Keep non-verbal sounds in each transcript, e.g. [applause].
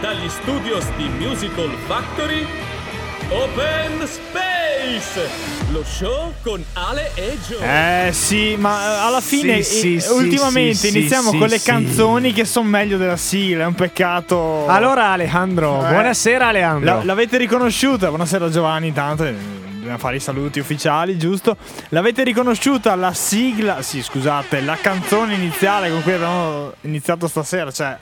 dagli studios di Musical Factory, Open Space, lo show con Ale e Gio. Eh sì, ma alla fine Sì, eh, sì, ultimamente sì, iniziamo sì, con le sì. canzoni che sono meglio della sigla, è un peccato. Allora Alejandro, Eh. buonasera Alejandro. La- l'avete riconosciuta? Buonasera Giovanni, intanto eh, dobbiamo fare i saluti ufficiali, giusto? L'avete riconosciuta la sigla, sì scusate, la canzone iniziale con cui abbiamo iniziato stasera, cioè...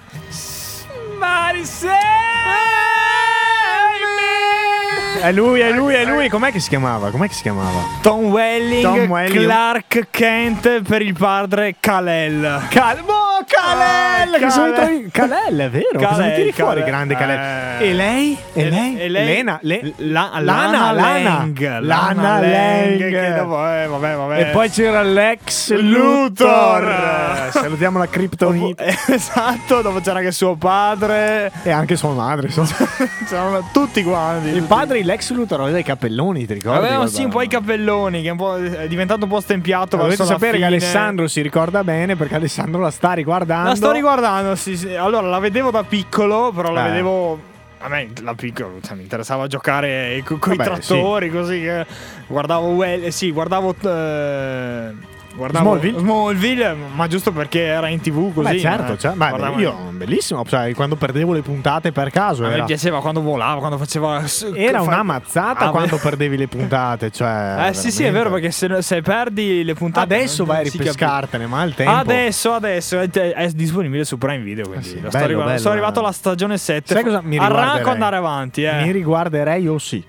È lui, è lui, è lui. Com'è che si chiamava? Com'è che si chiamava? Tom Welling, Tom Welling. Clark Kent per il padre Kalel. Cal- oh, Kalel! Che sono Kalel. tuoi- Kalel, è vero? Cosa Kalel, mi tiri fuori, grande Kalel? Eh. E lei? E lei? E lei? Lena? Le- La- Lana, Lana Lana. Lang. Lana Lang, Lang. che dopo, eh, vabbè, vabbè. E poi c'era Lex Luthor. Luthor. Salutiamo la Kryptonite. [laughs] esatto, dopo c'era anche suo padre. E anche sua madre. [laughs] C'erano tutti quanti. Il padre Lex Luthor aveva i cappelloni, ti ricordi? Avevano sì un po' i capelloni, che è, è diventato un po' stempiato. Dovete sapere che fine. Alessandro si ricorda bene perché Alessandro la sta riguardando. La sto riguardando, sì, sì. Allora, la vedevo da piccolo, però la Eh. vedevo. A me da piccolo cioè, mi interessava giocare con i trattori, così che guardavo well, eh, sì, guardavo eh, guardavo Smallville? Smallville, ma giusto perché era in TV così. Beh, certo, eh. cioè, ma io bellissimo, cioè, quando perdevo le puntate per caso a me era, piaceva quando volava, quando faceva era una mazzata Ah, quando perdevi le puntate, cioè Eh sì, sì, è vero veramente. perché se, se perdi le puntate adesso vai a ripescartene, ma al tempo Adesso, adesso è, è disponibile su Prime Video. Quindi Eh sì, lo bello, sto arrivando- bello, sono arrivato alla stagione 7. Sai cosa mi Arranco riguarderei? andare avanti. Eh. mi riguarderei o sì.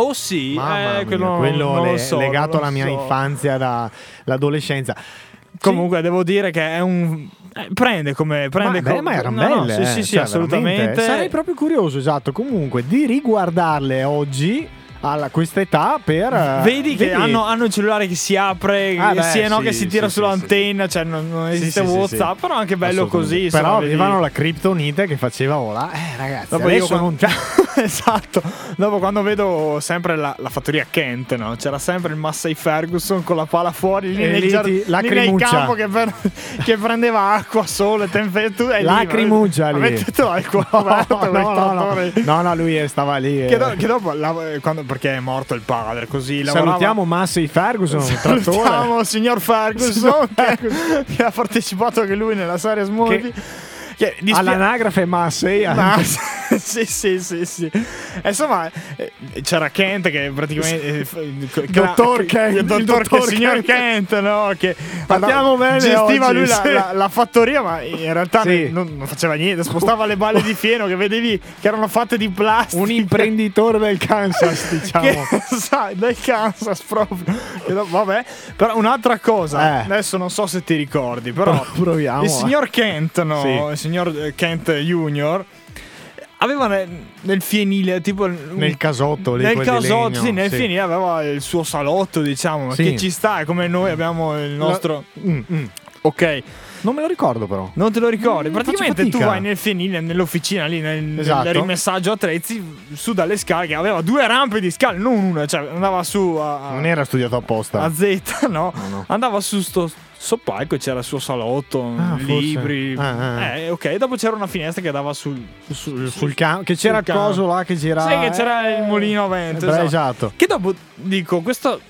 Oh sì, eh, quello, quello le- so, legato alla mia so. infanzia, dall'adolescenza. Comunque devo dire che è un eh, prende come prende ma, beh, co- ma erano no, no, belle. sì, eh, sì, sì, cioè, assolutamente. veramente. Sarei proprio curioso, esatto, comunque, di riguardarle oggi a questa età per... eh, Vedi che hanno, hanno il cellulare che si apre, Ah, beh, sia no sì, che si tira sì, sull'antenna, cioè non, non Sì, esiste sì, sì, WhatsApp, sì. però anche bello così. Però vedi- avevano la criptonite che faceva volare. Eh, ragazzi, Dopo adesso io non c'è. [laughs] esatto. Dopo quando vedo sempre la, la fattoria Kent, no? C'era sempre il Massey Ferguson con la pala fuori lì, E nel, lì giard- ti- lì nel campo che, per- [laughs] che prendeva acqua, sole, temperatura. Lacrimuccia lì. Avete tutto il cuore No, no, no, no. lui stava lì. Che, eh. do- che dopo, la- eh, quando- perché è morto il padre, così lavorava- Salutiamo Massey Ferguson. Salutiamo il signor Ferguson Signor che, che ha partecipato anche lui nella serie Smallville. Che dispia- All'anagrafe Massey. Ma- anche. Sì, sì, sì, sì. E insomma, eh, c'era Kent che praticamente. eh, cla- Dottor Kent, il il dottor, Kent, signor Kent. No? Che Partiamo bene gestiva oggi, lui la, sì. la- la fattoria, ma in realtà Sì. non, non faceva niente. Spostava le balle di fieno che vedevi che erano fatte di plastica. Un imprenditore del Kansas, [laughs] diciamo. Che, sai, del Kansas proprio. Che vabbè, però un'altra cosa, Eh. adesso non so se ti ricordi, però Pro- proviamo, il eh. signor Kent, no? Sì. Il signor eh, Kent Junior aveva nel, nel fienile, tipo Nel casotto lì, nel casotto, legno, sì, nel sì. fienile aveva il suo salotto, diciamo, Sì. che ci sta, come noi abbiamo il nostro Mm, mm. Ok, Non me lo ricordo però. non te lo ricordi? Mm, Praticamente tu vai nel fienile, nell'officina lì, nel, Esatto. nel rimessaggio attrezzi, su dalle scale, che aveva due rampe di scale, non una, cioè andava su a- Non era studiato apposta. a Z, [laughs] no? No, no. Andava su sto soppalco e c'era il suo salotto, Ah, libri. Ah, ah. Eh, ok, dopo c'era una finestra che dava sul, Sul, sul campo. Che c'era il coso là che girava. Sì, che c'era eh, il mulino a vento. eh, esatto. Che dopo dico, questo,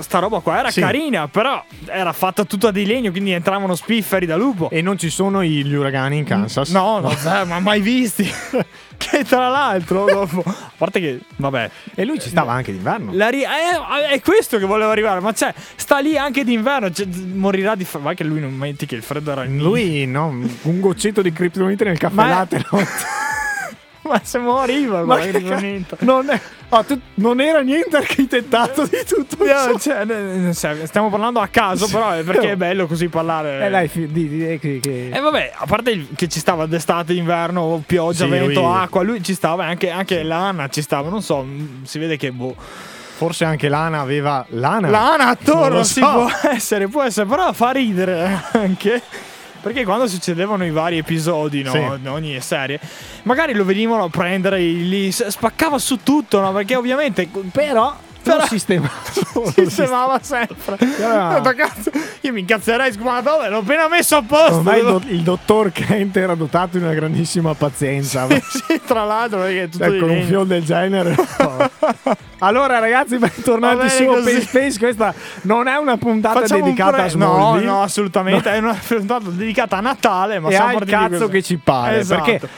sta roba qua era Sì. carina, però era fatta tutta di legno, quindi entravano spifferi da lupo. E non ci sono gli uragani in Kansas? No, no, eh, ma mai visti. [laughs] che tra l'altro, dopo, a parte che, vabbè, E lui ci stava anche d'inverno. ri- eh, è questo che volevo arrivare, ma cioè, sta lì anche d'inverno, cioè, morirà di freddo. Ma che lui non metti che il freddo era minimo. Lui, no, un goccetto di kryptonite nel caffè Ma- latte. no? [laughs] Ma se moriva, Ma ca- niente. non, è- ah, tu- non era niente architettato di tutto No, cioè, eh, cioè, stiamo parlando a caso, però è perché è bello così parlare. Eh dai, fi- di, di- di- che, E vabbè, a parte il- che ci stava d'estate, inverno, pioggia, Sì, vento, lui- acqua, lui ci stava, anche, anche l'Ana ci stava, non so, si vede che boh. forse anche Lana aveva Lana. L'Ana attorno so. può essere, può essere, però fa ridere anche. Perché quando succedevano i vari episodi, no, Sì. di ogni serie, magari lo venivano a prendere lì, spaccava su tutto, no? Perché ovviamente, però, lo sistema. [laughs] sistemava sempre. Allora- Ho detto, "Cazzo, Io mi incazzerei, ma dove? L'ho appena messo a posto. Ormai il, do- il dottor Kent era dotato di una grandissima pazienza. sì, [laughs] tra l'altro, perché è tutto Cioè, con un fior del genere. [laughs] allora, ragazzi, bentornati su. Open Space. Questa non è una puntata Facciamo dedicata pre- a Smallville. No, no, assolutamente. È una puntata dedicata a Natale, ma e siamo al cazzo che ci pare. Esatto. Perché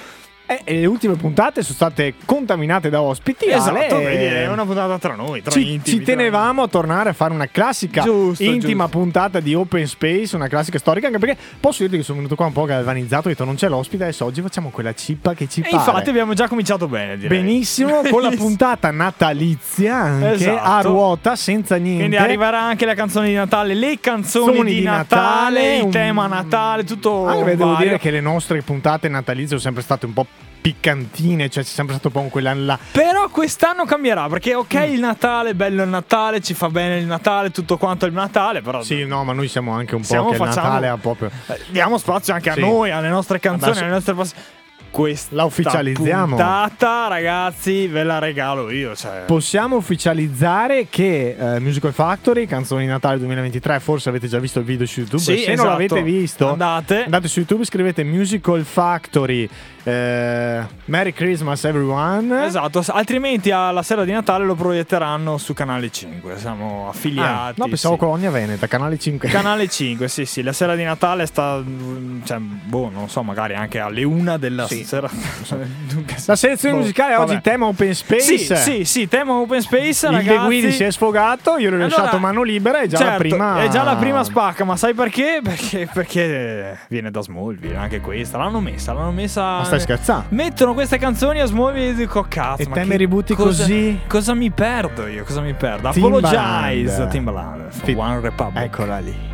eh, eh, le ultime puntate sono state contaminate da ospiti. Esatto, e è una puntata tra noi, tra ci, intimi, ci tenevamo a tornare a fare una classica Giusto, intima giusto. puntata di Open Space, una classica storica, anche perché posso dirti che sono venuto qua un po' galvanizzato, ho detto non c'è l'ospite, adesso oggi facciamo quella cippa che ci E pare. infatti abbiamo già cominciato bene, direi. Benissimo, con la [laughs] puntata natalizia anche Esatto. a ruota, senza niente. Quindi arriverà anche la canzone di Natale, le canzoni di, di Natale, Natale, il tema Natale, tutto Anche devo dire che le nostre puntate natalizie sono sempre state un po' piccantine, cioè c'è sempre stato un po' quella là. Però quest'anno cambierà, perché ok Mm. il Natale, bello il Natale, ci fa bene il Natale, tutto quanto il Natale, però Sì, no, ma noi siamo anche un po' Siamo- che il facciamo- Natale ha proprio. eh, diamo spazio anche Sì. a noi, alle nostre canzoni, Adesso- alle nostre passioni. Questa La ufficializziamo. puntata, ragazzi, ve la regalo io, cioè. Possiamo ufficializzare che eh, Musical Factory, canzoni di Natale 2023, forse avete già visto il video su YouTube. Sì, Se esatto. non l'avete visto, Andate. andate su YouTube, scrivete Musical Factory. Eh, Merry Christmas everyone. Esatto, altrimenti alla sera di Natale lo proietteranno su Canale 5. Siamo Ah, affiliati. no, pensavo sì. Colonia Veneta, canale 5. Canale 5, sì, sì, la sera di Natale sta. Cioè, boh, non so, magari anche alle una della Sì. sera. [laughs] La selezione Boh, musicale oggi vabbè. tema Open Space. Sì, sì, sì, tema Open Space. Il ragazzi. De Guidi si è sfogato, io l'ho Allora, lasciato mano libera, è già la certo, prima. È già la prima spacca, ma sai perché? Perché, perché viene da Smallville, anche questa. L'hanno messa, l'hanno messa. Stai scherzando? Mettono queste canzoni a Smallville e dico cazzo. E te mi ributti cosa- così? Cosa mi perdo io? Cosa mi perdo? Timbaland. Apologize, Timbaland. for Fi- One Republic. Eccola lì.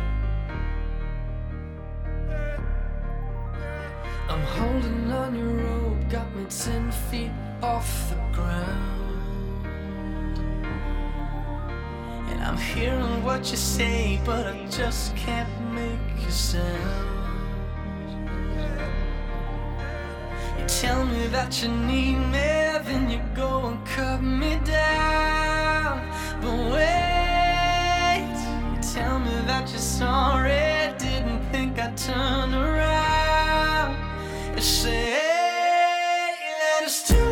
I'm holding on your rope, got me ten feet off the ground. And I'm hearing what you say, but I just can't make a sound. Tell me that you need me, then you go and cut me down. But wait, you tell me that you're sorry, didn't think I'd turn around. You say that it's too late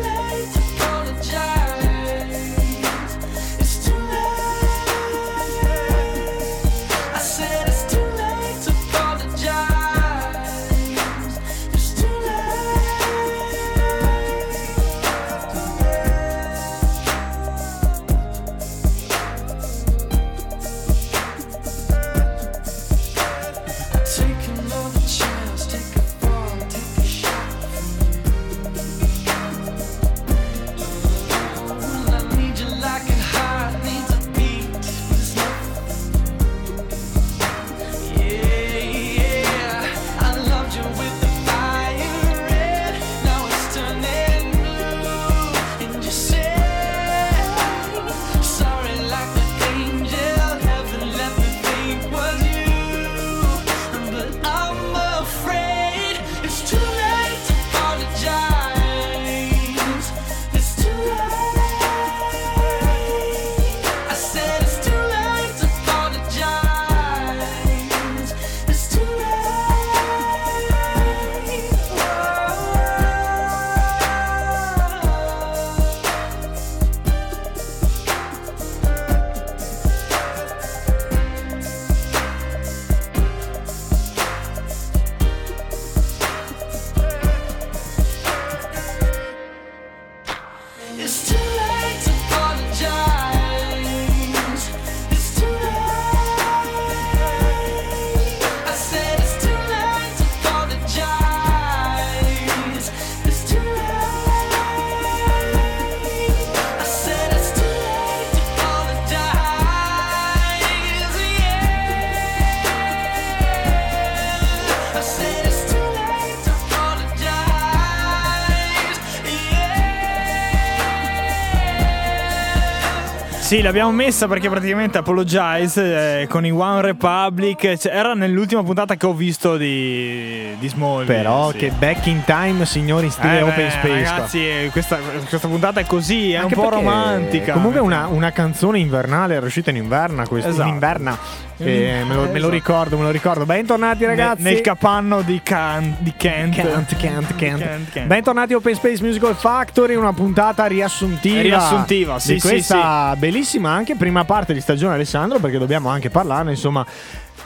Sì, l'abbiamo messa perché praticamente Apologize eh, con i One Republic cioè, era nell'ultima puntata che ho visto di, di Smallville. Però sì. che back in time, signori, in stile Eh, open beh, space. Ragazzi, eh, questa, questa puntata è così, è Anche un po' romantica. Comunque una, una canzone invernale era uscita in inverna questa, Esatto. in inverna. Eh, me, lo, me lo ricordo, me lo ricordo. Bentornati ragazzi. Nel, nel capanno di, Can, di Kent. Kent, Kent, Kent. Kent, Kent. Bentornati a Open Space Musical Factory, una puntata riassuntiva. Riassuntiva, sì, di sì, questa bellissima anche prima parte di stagione Alessandro, perché dobbiamo anche parlarne, insomma.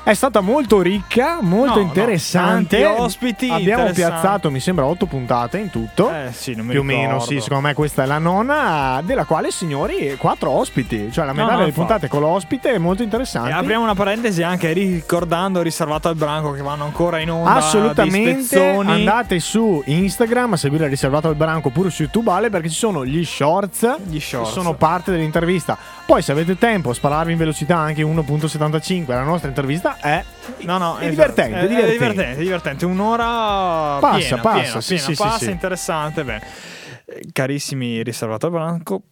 È stata molto ricca, molto No, no, interessante. tanti ospiti Abbiamo piazzato, mi sembra, otto puntate in tutto. Eh sì, non mi Più o meno, sì, secondo me questa è la nona, della quale, signori, quattro ospiti. Cioè la metà No, no, delle puntate con l'ospite è molto E interessante. apriamo una parentesi anche ricordando riservato al branco che vanno ancora in onda. Assolutamente andate su Instagram a seguire riservato al branco oppure su YouTube Ale perché ci sono gli shorts, Gli shorts. che sono parte dell'intervista. Poi se avete tempo spararvi in velocità anche 1.75 la nostra intervista è No, no, È esatto. divertente, È, è è divertente. divertente, divertente. Un'ora Passa, piena, passa, piena, sì, piena, sì, passa, sì. interessante. Bene. Eh, Carissimi riservato al branco,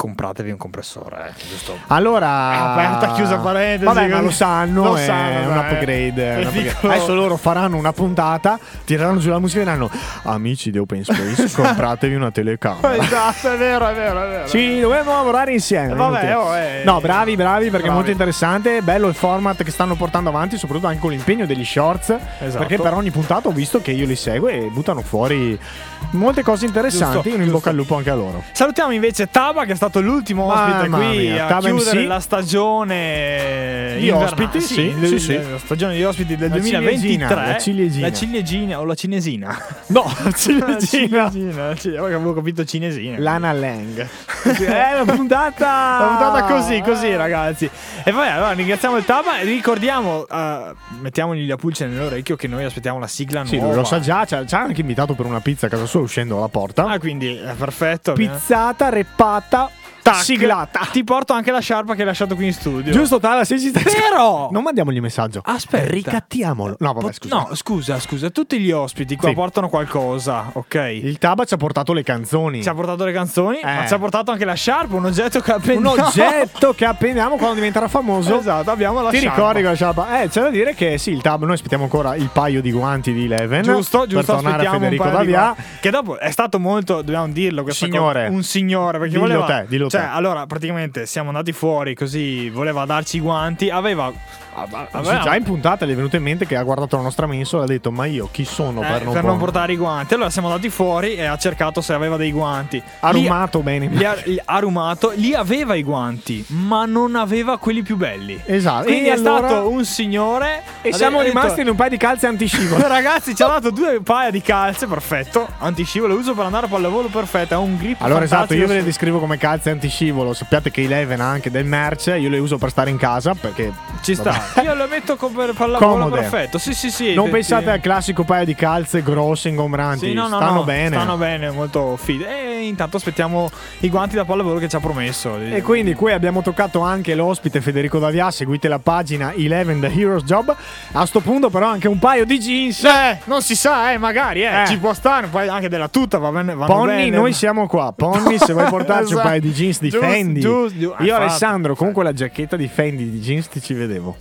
compratevi un compressore, eh, giusto? allora È aperta, chiusa parentesi, Vabbè, ma lo sanno, Lo è sanno, un dai. upgrade, è un È upgrade. Adesso loro faranno una puntata, tireranno giù la musica e diranno "Amici di Open Space, [laughs] compratevi una telecamera". esatto, è vero, è vero, è vero. Sì, dobbiamo lavorare insieme. Eh, vabbè, oh, eh. no, bravi, bravi, perché è Bravi. molto interessante. Bello il format che stanno portando avanti, soprattutto anche con l'impegno degli shorts. Esatto. Perché per ogni puntata ho visto che io li seguo e buttano fuori molte cose interessanti. Giusto, Un in giusto. bocca al lupo anche a loro. Salutiamo invece Taba che è stato l'ultimo ospite Mamma qui mia, a Taba chiudere MC. la stagione Gli invernale. ospiti, sì, sì, sì. La stagione di ospiti del La 2023. ciliegina, la ciliegina. La ciliegina o la cinesina. [laughs] No, La ciliegina. [laughs] ciliegina. Poi avevo capito cinesina. Lana Lang. è la puntata. [laughs] La puntata così, così, ragazzi. E vabbè, allora ringraziamo il Taba. e Ricordiamo, eh, mettiamogli la pulce nell'orecchio che noi aspettiamo la sigla Sì, nuova. lui lo sa già, ci ha ci ha anche invitato per una pizza a casa sua uscendo dalla porta. Ah, quindi è perfetto. Pizzata, reppata, Tac. siglata. Ti porto anche la sciarpa che hai lasciato qui in studio. Giusto, Tala, se ci stai Però- Non mandiamogli messaggio. Aspetta. Ricattiamolo. No, vabbè, scusa. No, scusa, scusa. Tutti gli ospiti qua Sì. portano qualcosa, ok? Il Taba ci ha portato le canzoni. Ci ha portato le canzoni, Eh. ma ci ha portato anche la sciarpa, un oggetto che un appendiamo. oggetto che appendiamo quando diventerà famoso. Esatto, abbiamo la Ti sciarpa. ricordi quella sciarpa? Eh, c'è da dire che sì, il Tab, noi aspettiamo ancora il paio di guanti di Eleven. Giusto, giusto, Per tornare a Federico un D'Avia. Che dopo è stato molto, dobbiamo dirlo, Signore. un signore, perché Dillo voleva te, dillo Cioè, allora, praticamente siamo andati fuori così, voleva darci i guanti, aveva Sì, già in puntata gli è venuto in mente che ha guardato la nostra mensola e ha detto ma io chi sono Eh, per, non, per non portare i guanti. Allora siamo andati fuori e ha cercato se aveva dei guanti. Ha rumato bene. Li ha, li ha rumato, lì aveva i guanti, ma non aveva quelli più belli. Esatto. Quindi e è allora- stato un signore. E siamo de- ha rimasti detto- in un paio di calze antiscivolo. [laughs] Ragazzi, ci ha dato due paia di calze, perfetto. Antiscivolo, uso per andare a pallavolo, perfetto. Ha un grip Allora esatto, io ve le descrivo come calze antiscivolo. Sappiate che Eleven ha anche del merce, io le uso per stare in casa perché Ci sta. Io lo metto co- per pallavolo, Comode. perfetto. Sì, sì, sì. Non pensate al classico paio di calze grosse ingombranti. Sì, no, no, stanno no, bene. Stanno bene, molto fit. E intanto aspettiamo i guanti da pallavolo che ci ha promesso. E quindi qui abbiamo toccato anche l'ospite Federico Davia, seguite la pagina Eleven The Hero's Job. A sto punto però anche un paio di jeans. Eh, non si sa, eh, magari, eh, Eh. ci può stare, poi anche della tuta va bene, Ponni, bene. noi siamo qua. Ponni, se vuoi portarci un Esatto. paio di jeans di Fendi. giusto. Io, Alessandro, fatto. con quella giacchetta di Fendi di jeans ti ci vedevo.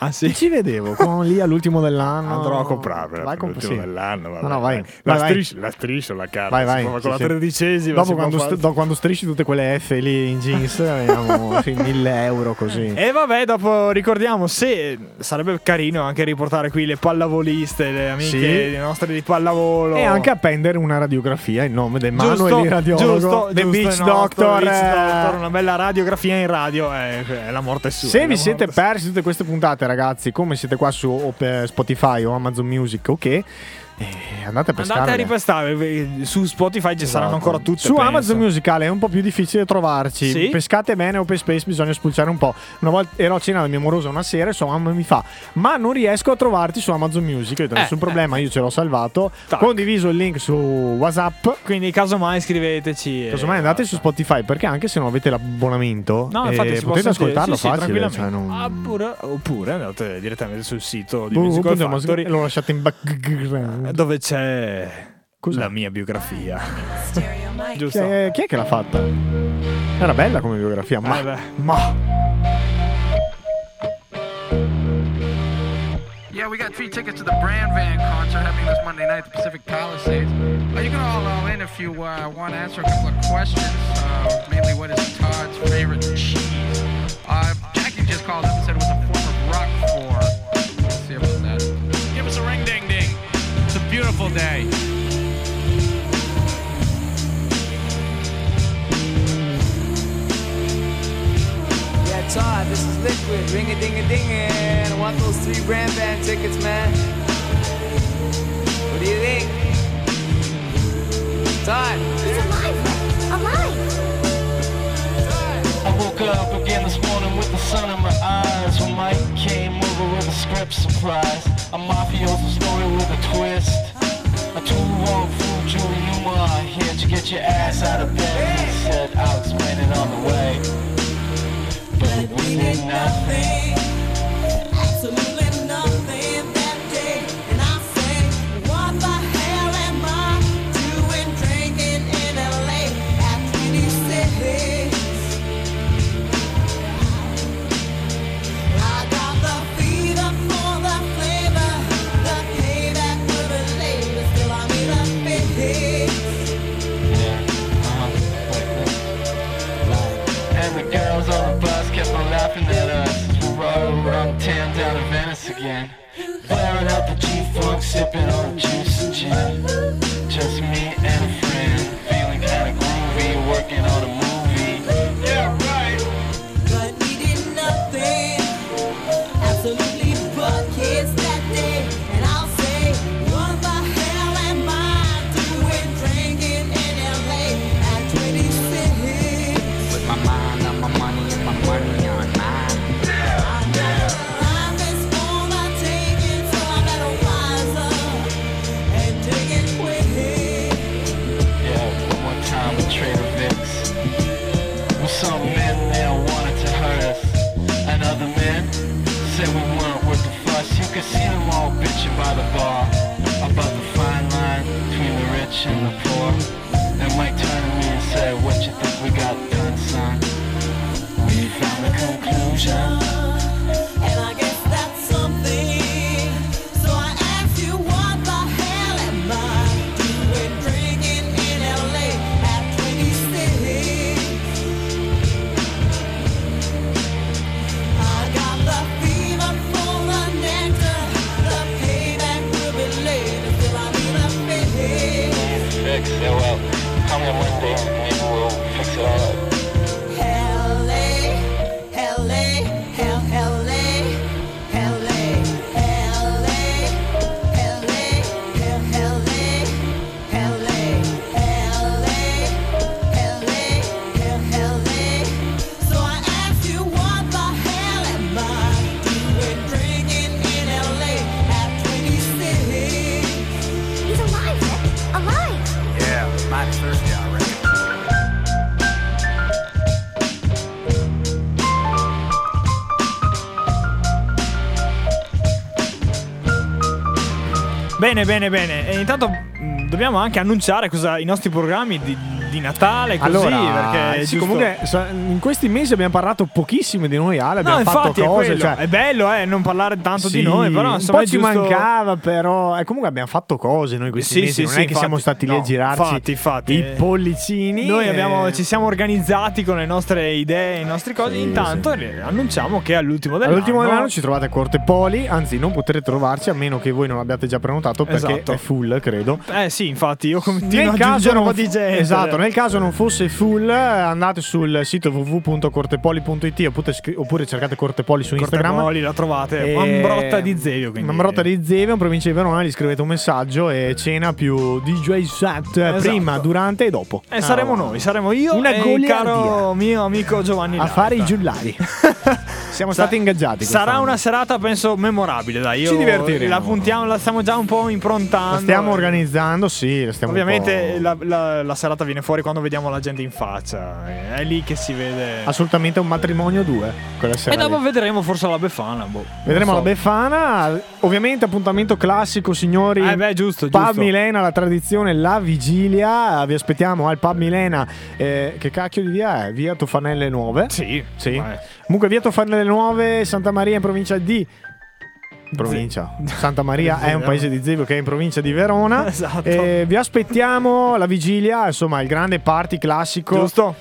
Ah, sì. ci vedevo, con lì all'ultimo dell'anno. Andrò a comprarla Vai comp- sì. dell'anno. vabbè, No, no, vai. La, Vai, vai. striscio, la striscio la carta. Vai, vai. Sì, con la tredicesima. Dopo quando, st- do- quando strisci tutte quelle F lì in jeans, [laughs] vediamo sì, 1000 euro così. E vabbè, dopo ricordiamo se sarebbe carino anche riportare qui le pallavoliste, le amiche le nostre di pallavolo. E anche appendere una radiografia in nome del Giusto, Manuel radiologo giusto, The Beach no, Doctor. Beach eh. Doctor, una bella radiografia in radio, eh, è la morte sua. Se vi siete persi tutte queste puntate, ragazzi, come siete qua su Spotify o Amazon Music, ok? Eh, andate a pescare. Andate a ripestare, su Spotify ci saranno ancora tutte. Su penso. Amazon Musicale è un po' più difficile trovarci. Sì? Pescate bene Open Space, bisogna spulciare un po'. Una volta ero a cena da mia morosa una sera e sua mamma mi fa: Ma non riesco a trovarti su Amazon Music. Ho detto, Eh, nessun problema, io ce l'ho salvato. Tac. Condiviso il link su WhatsApp. Quindi, casomai, scriveteci. e Casomai andate su Spotify perché anche se non avete l'abbonamento, No, eh, infatti si potete ascoltarlo sì, sì, facile. tranquillamente. cioè non... Ah, pure- oppure andate direttamente sul sito di Boh, Musical Factory lo lasciate in background. Dove c'è Cos'è? la mia biografia. [laughs] Chi Giusto? è, chi è che l'ha fatta? Era bella come biografia, ma Eh ma Yeah, we got three tickets to the Brand Van concert happening this Monday night at the Pacific Palisades. Uh, you can all all in if you uh, want to answer a couple of questions. Uh, mainly, what is Todd's favorite cheese? Uh, Jackie just called up beautiful day. Yeah, Todd, this is Liquid. Ring a ding a ding I want those three brand band tickets, man. What do you think? Todd. It's a life. I woke up again this morning with the sun in my eyes When Mike came over with a script surprise. A mafioso story with a twist. A two-wrong fool, Julie Newmar Here to get your ass out of bed He said, I'll explain it on the way. But we did nothing Girls on the bus kept on laughing at us we rode around town down to Venice again. Blaring out the G-Funk, sipping on juice and gin. Just me and a friend, feeling kinda groovy, working on a Bene, bene, bene. E intanto mh, dobbiamo anche annunciare cosa, i nostri programmi di, di Natale, così, Allora, perché sì, giusto- comunque in questi mesi abbiamo parlato pochissimo di noi, Ale, No, abbiamo infatti fatto è, cose, quello. cioè, è bello eh, non parlare tanto di Sì, noi, però un insomma po' è ci giusto- mancava, però e comunque abbiamo fatto cose noi questi Sì, mesi, sì, non sì, è che infatti. siamo stati lì a No, girarci infatti, infatti, i eh. pollicini. Noi e- abbiamo- ci siamo organizzati con le nostre idee, i nostri cose. Intanto eh, annunciamo che all'ultimo dell'anno. All'ultimo dell'anno ci trovate a Corte Poli, anzi non potrete trovarci a meno che voi non abbiate già prenotato perché Esatto. è full, credo. Eh sì, infatti, io continuo Nel a caso, un non, po' di gente. esatto, nel caso non fosse full, eh, andate sul sito www.cortepoli.it oppure, cercate Cortepoli su Instagram. Cortepoli, la trovate. E- Mambrotta di Zevio. Quindi... Mambrotta di Zevio, in provincia di Verona, gli scrivete un messaggio e cena più DJ set Esatto. prima, durante e dopo. E saremo Ah, noi, saremo io Una e il caro mio amico Giovanni a fare i giullari. [laughs] Siamo Sa- stati ingaggiati. Sarà quest'anno. una serata, penso, memorabile. Dai, io Ci divertiremo. La puntiamo, la stiamo già un po' improntando. La stiamo organizzando, sì, la stiamo Ovviamente la, la- la serata viene fuori quando vediamo la gente in faccia. È lì che si vede. Assolutamente un matrimonio due. Quella sera E dopo lì. vedremo forse la Befana. boh, Vedremo so. la Befana. Ovviamente appuntamento classico, signori. Eh beh, giusto, Pub giusto. Milena, la tradizione, la vigilia. Vi aspettiamo al Pub Milena. Eh, che cacchio di via è? Via Tofanelle Nuove. Sì, Sì. Comunque via Tofanelle Nuove, Santa Maria in provincia di provincia. Santa Maria è un paese di Zebio che è in provincia di Verona. Esatto. Eh, vi aspettiamo la vigilia, insomma, il grande party classico. Giusto?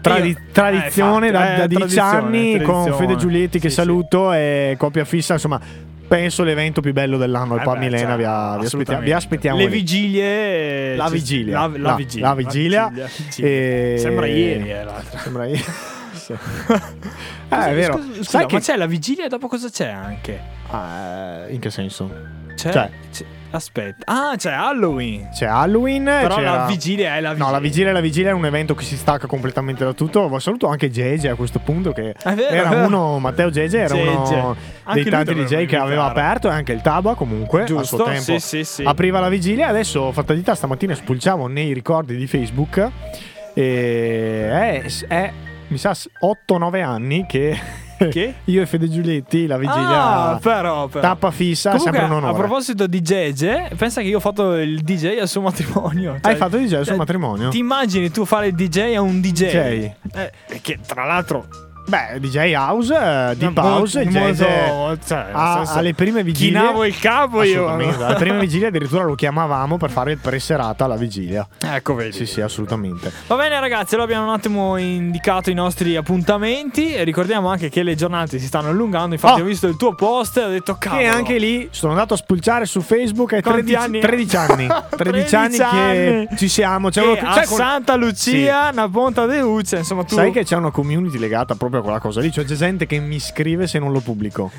Tradi- Io- tradizione eh, da, da eh, 10 tradizione, anni con. Fede Giulietti che Sì, sì. saluto e coppia fissa, insomma, penso l'evento più bello dell'anno, il Eh Pub Milena, cioè, vi, aspettiamo, vi aspettiamo Le lì. vigilie. La vigilia. La, la La- vigilia. la vigilia. vigilia, vigilia. E- Sembra ieri, eh, l'altra. Sembra ieri. [laughs] Sì. [laughs] Eh, è vero. Scusa, Sai che c'è la vigilia e dopo cosa c'è anche? Ah, eh, in che senso? C'è, Cioè- c'è- aspetta. Ah, c'è Halloween. C'è Halloween, Però c'era- la vigilia è la vigilia. No, la vigilia e la vigilia è un evento che si stacca completamente da tutto. Saluto anche Gege a questo punto, che È vero, era è uno, Matteo Gege era Gege. uno Anche dei tanti DJ che aveva aperto, e anche il Taba comunque a Giusto, suo tempo. sì, sì, sì. Apriva la vigilia, adesso fatalità stamattina spulciamo nei ricordi di Facebook e è, è, mi sa 8-9 anni che, Che? [laughs] io e Fede Giulietti la vigilia Ah, però, però. tappa fissa, Comunque, sempre un a onore. proposito di Gege, pensa che io ho fatto il DJ al suo matrimonio. Hai fatto il DJ al suo eh, matrimonio? Ti immagini tu fare il DJ a un DJ? DJ. Eh, che tra l'altro Beh, DJ House, eh, Deep House, molto- jazz, cioè, a- alle prime vigilie Chinavo il capo io. [laughs] Alle prime vigilie addirittura lo chiamavamo per fare il pre-serata alla vigilia. Ecco, vedi. Sì, sì, assolutamente. Va bene ragazzi, allora abbiamo un attimo indicato i nostri appuntamenti ricordiamo anche che le giornate si stanno allungando, infatti Oh. ho visto il tuo post e ho detto cavolo. E anche lì sono andato a spulciare su Facebook e Quanti 13 anni? 13 anni. [laughs] 13 anni 13 che ci siamo. C'è una- a con- Santa Lucia, una ponta de Uccia, insomma tu Sai che c'è una community legata proprio a quella cosa lì? Cioè c'è gente che mi scrive se non lo pubblico.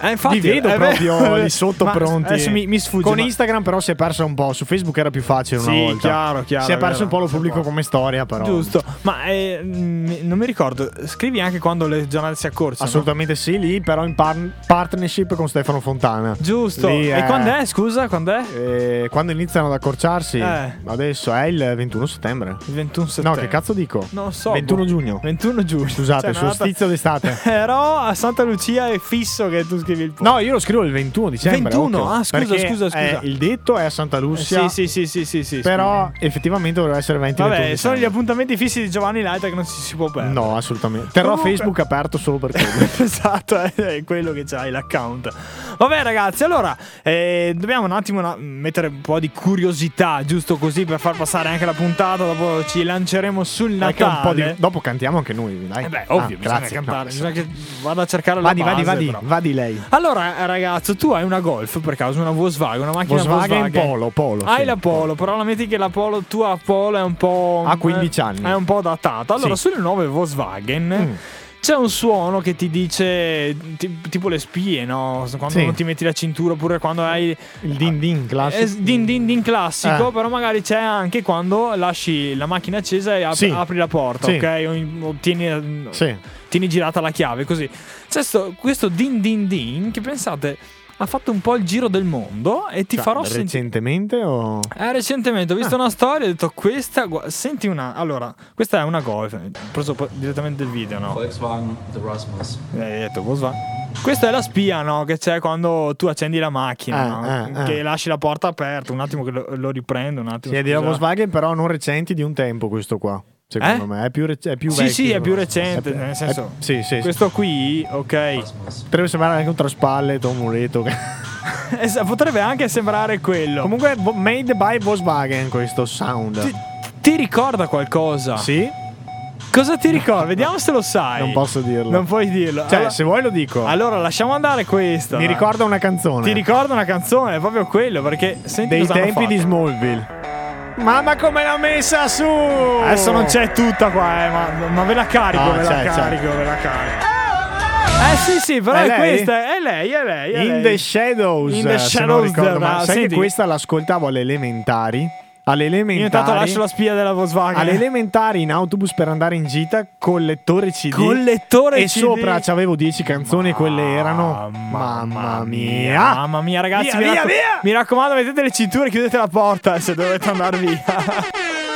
Eh, infatti, Li vedo è proprio vero. [laughs] lì sotto pronti. Adesso mi, mi sfugge. Con ma- Instagram però si è persa un po', su Facebook era più facile una Sì, volta. chiaro, chiaro, Si è perso un po' lo pubblico come storia però. Giusto, ma eh, non mi ricordo. Scrivi anche quando le giornate si accorciano. Assolutamente sì, lì però in par- partnership con Stefano Fontana. Giusto. Lì E quando è? Scusa, quando è? Eh, quando iniziano ad accorciarsi, Eh. adesso è il 21 settembre. Il 21 No, settembre. che cazzo dico? Non so. 21 boh. giugno. 21 giugno. Scusate, Cioè, solstizio d'estate. [laughs] Però a Santa Lucia è fisso che tu scrivi il post. No, io lo scrivo il 21 dicembre. 21? occhio, Ah, scusa, perché scusa, scusa. è- il detto è a Santa Eh, Lucia. Sì, sì, sì, sì, sì, sì. Però effettivamente dovrebbe essere 20 Vabbè, 21 sono gli appuntamenti fissi di Giovanni Laita che non si, si può perdere. No, assolutamente. Terrò Comunque- Facebook aperto solo per quello. [laughs] esatto, è è quello che c'hai l'account. Vabbè, ragazzi, allora eh, dobbiamo un attimo na- mettere un po' di curiosità, giusto così per far passare anche la puntata. Dopo ci lanceremo sul Natale. un po' di- Dopo cantiamo anche noi, dai. Eh beh, Ah, ovvio, bisogna grazie. cantare. No. Bisogna che vada a cercare Vadi, la vadi, base, vadi, però. vadi lei. Allora, eh, ragazzo, tu hai una Golf per caso, una Volkswagen, una macchina Volkswagen, Volkswagen. Polo, Polo. Hai sì. la Polo, però la metti che la Polo, tua Polo è un po'. Ha 15 anni. È un po' datata. Allora, Sì. sulle nuove Volkswagen. Mm. C'è un suono che ti dice ti- tipo le spie, no? Quando Sì. non ti metti la cintura oppure quando hai Il din din classico. eh, din din din classico, Eh. però magari c'è anche quando lasci la macchina accesa e ap- Sì. apri la porta, Sì. ok? O, o tieni, Sì. Tieni girata la chiave, così. C'è sto- questo din din din che pensate ha fatto un po' il giro del mondo e ti Cioè, farò sentire. recentemente o Eh, recentemente ho visto una storia e ho detto questa, gua- senti una, allora, questa è una Golf, ho preso po- direttamente il video, no? Volkswagen The Rasmus. Eh, hai detto Volkswagen. Questa è la spia, no? Che c'è quando tu accendi la macchina, Eh, no? eh, Che eh. lasci la porta aperta, un attimo che lo, lo riprendo, un attimo. Sì, è di. Volkswagen, però non recenti di un tempo questo qua. Secondo Eh? me è più, rec- è più Sì, vecchio. sì, è più È recente, più- nel senso. è- sì, sì, sì. Questo qui, ok. Potrebbe sembrare anche un traspallet o un muletto. [laughs] Potrebbe anche sembrare quello. Comunque, made by Volkswagen questo sound. ti, ti ricorda qualcosa? Sì? Cosa ti ricorda? Vediamo se lo sai. Non posso dirlo. Non puoi dirlo. Cioè, allora, se vuoi lo dico. allora, lasciamo andare questo. Mi ricorda una canzone. Ti ricorda una canzone, è proprio quello, perché senti Dei tempi di Smallville. Mamma come l'ha messa su! Adesso non c'è tutta qua, eh, ma, ma ve la carico, No, ve la carico, ve la carico. Eh sì, sì, però È è, questa, è lei, è lei. È In lei. the Shadows. In the Shadows ricordo male. Sai senti. che questa l'ascoltavo alle elementari? Alle Io intanto elementari. lascio la spia della Volkswagen. Alle elementari in autobus per andare in gita con lettore CD. Con lettore e CD. sopra c'avevo 10 canzoni e quelle erano. Mamma mia! Mamma mia, ragazzi, Via, mi, via, racco- via! mi raccomando, mettete le cinture e chiudete la porta se dovete andare via. [laughs]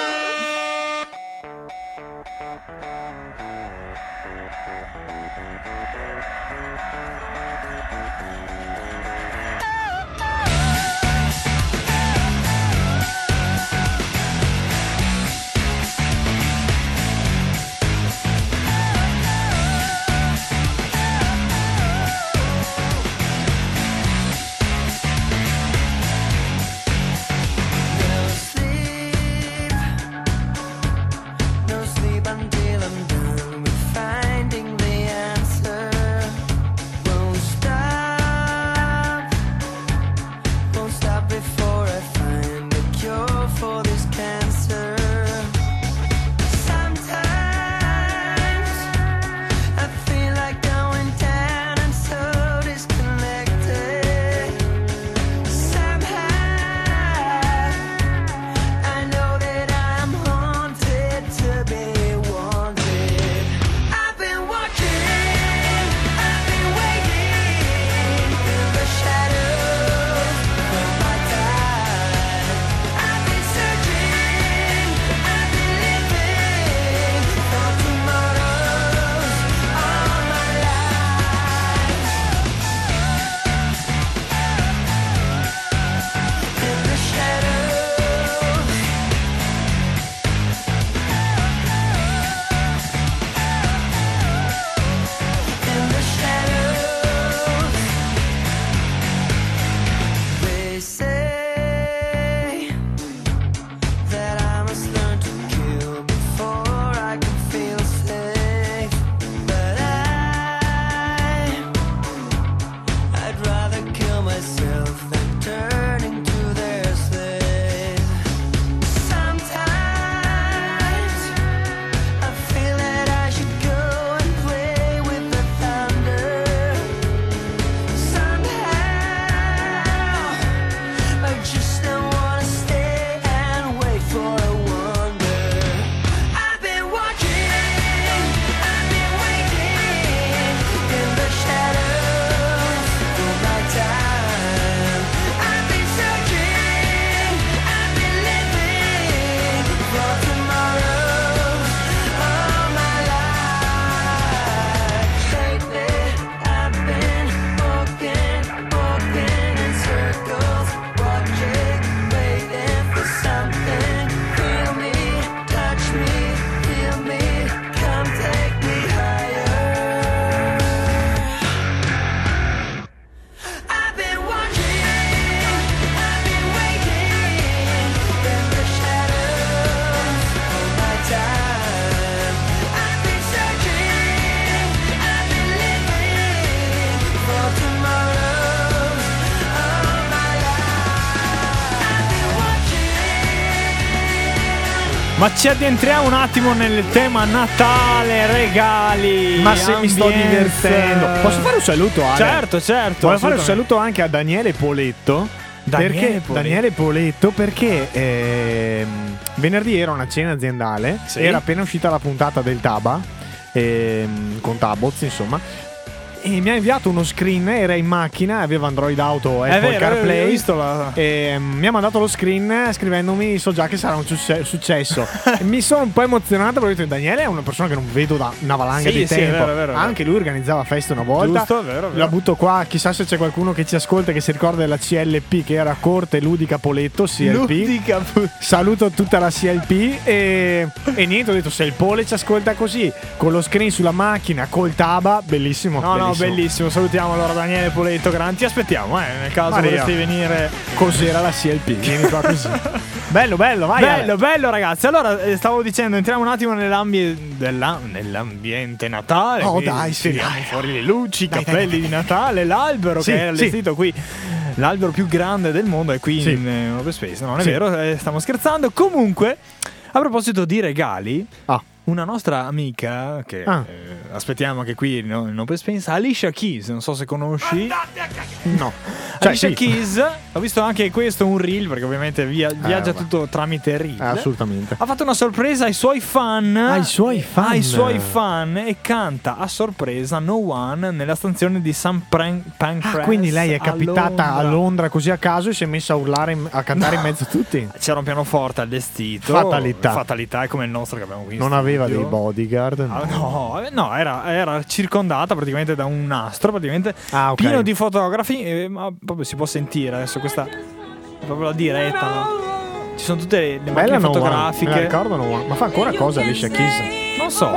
Ma ci addentriamo un attimo nel tema Natale, regali. Ma se mi sto divertendo. Posso fare un saluto, Ale? Certo, certo. Voglio fare un saluto anche a Daniele Poletto. Daniele perché, Poletto. Daniele Poletto perché ehm, venerdì era una cena aziendale, Sì. era appena uscita la puntata del Taba, ehm, con Taboz insomma, e mi ha inviato uno screen, era in macchina, aveva Android Auto, È Apple CarPlay. visto la... E mi ha mandato lo screen scrivendomi so già che sarà un succe- successo. E [laughs] mi sono un po' emozionato perché ho detto Daniele è una persona che non vedo da una valanga Sì, di sì, tempo. vero, è vero, è vero. anche lui organizzava feste una volta. Giusto, vero, la butto qua chissà se c'è qualcuno che ci ascolta che si ricorda della CLP che era Corte Ludica Poletto CLP Ludica saluto tutta la CLP e, e niente ho detto se il Pole ci ascolta così con lo screen sulla macchina col Taba bellissimo No, no, bellissimo. bellissimo. Salutiamo allora Daniele Poletto Gran. Ti aspettiamo, eh, nel caso Maria. vorresti venire. cos'era la CLP vieni qua così [laughs] bello bello vai Ale. Bello, bello ragazzi. Allora, eh, stavo dicendo, entriamo un attimo nell'ambi- della- nell'ambiente Natale. Oh, dai, sì, dai. fuori le luci, i Dai, cappelli dai, di Natale, l'albero Sì, che è sì. allestito qui. L'albero più grande del mondo è qui Sì. in eh, Open Space. No, non è Sì. vero, eh, stiamo scherzando. Comunque, a proposito di regali, Ah. Una nostra amica che Ah. eh, aspettiamo anche qui no, in Open Space, Alicia Keys, non so se conosci. no cioè Alicia sì Keys, ho visto anche questo un reel perché ovviamente via- viaggia vabbè. tutto tramite reel. Eh, assolutamente Ha fatto una sorpresa ai suoi fan. Ai suoi fan. Ai suoi fan e canta a sorpresa No One nella stazione di St. Pran- Pancras. Ah, quindi lei è a capitata a Londra. Londra così a caso e si è messa a urlare, a cantare in mezzo a tutti. C'era un pianoforte allestito. Fatalità. Fatalità è come il nostro che abbiamo in Non aveva studio. dei bodyguard. Ah, No, eh, no, era, era circondata praticamente da un nastro, praticamente Ah, ok. pieno di fotografi. eh, ma proprio si può sentire adesso questa. è proprio la diretta, no? Ci sono tutte le, le Bella macchine no One. Me fotografiche. ricordo No One. Ma fa ancora cosa Alicia Keys? Non so.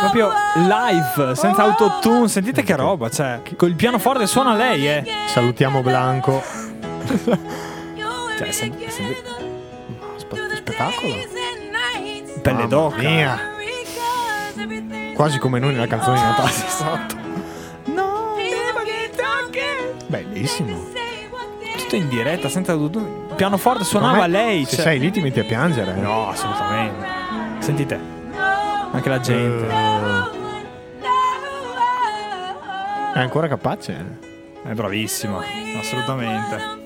Proprio live, senza autotune. Sentite che roba, cioè, col pianoforte suona lei, eh. Salutiamo Blanco. Cioè, sen- senti- Spe- spettacolo. pelle d'oca. mia. Quasi come noi nella canzone di Natale. Esatto. No, Bellissimo. tutto in diretta, senza pianoforte suonava me, lei. Se cioè- sei lì ti metti a piangere. No, assolutamente. Sentite. Anche la gente. È ancora capace. È bravissima, assolutamente.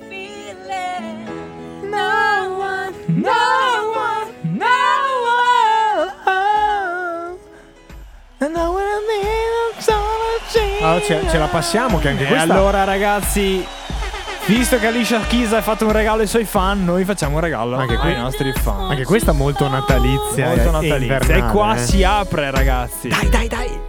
Allora ce, ce la passiamo che anche E questa allora ragazzi, visto che Alicia Keys ha fatto un regalo ai suoi fan, noi facciamo un regalo Anche qui- ai nostri fan. anche questa molto natalizia Molto e- e natalizia. invernale, E qua eh. si apre ragazzi. Dai, dai, dai.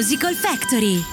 Musical Factory.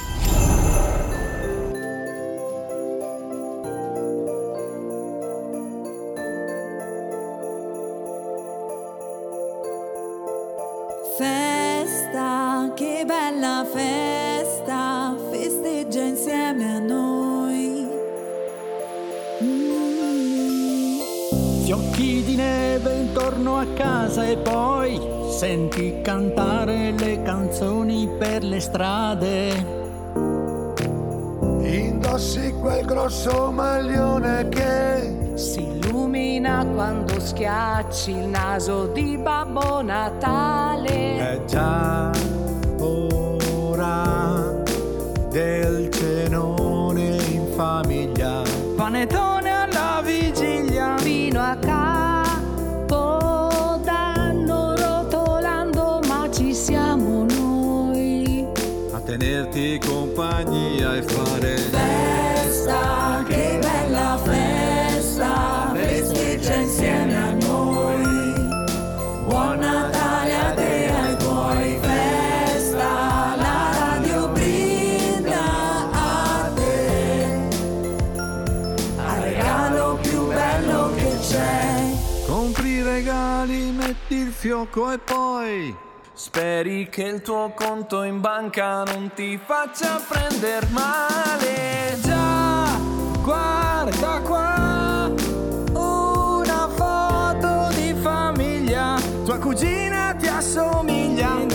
Schiacci il naso di Babbo Natale. È già fiocco e poi Speri che il tuo conto in banca non ti faccia prendere male. Già, guarda qua, una foto di famiglia. Tua cugina ti assomiglia.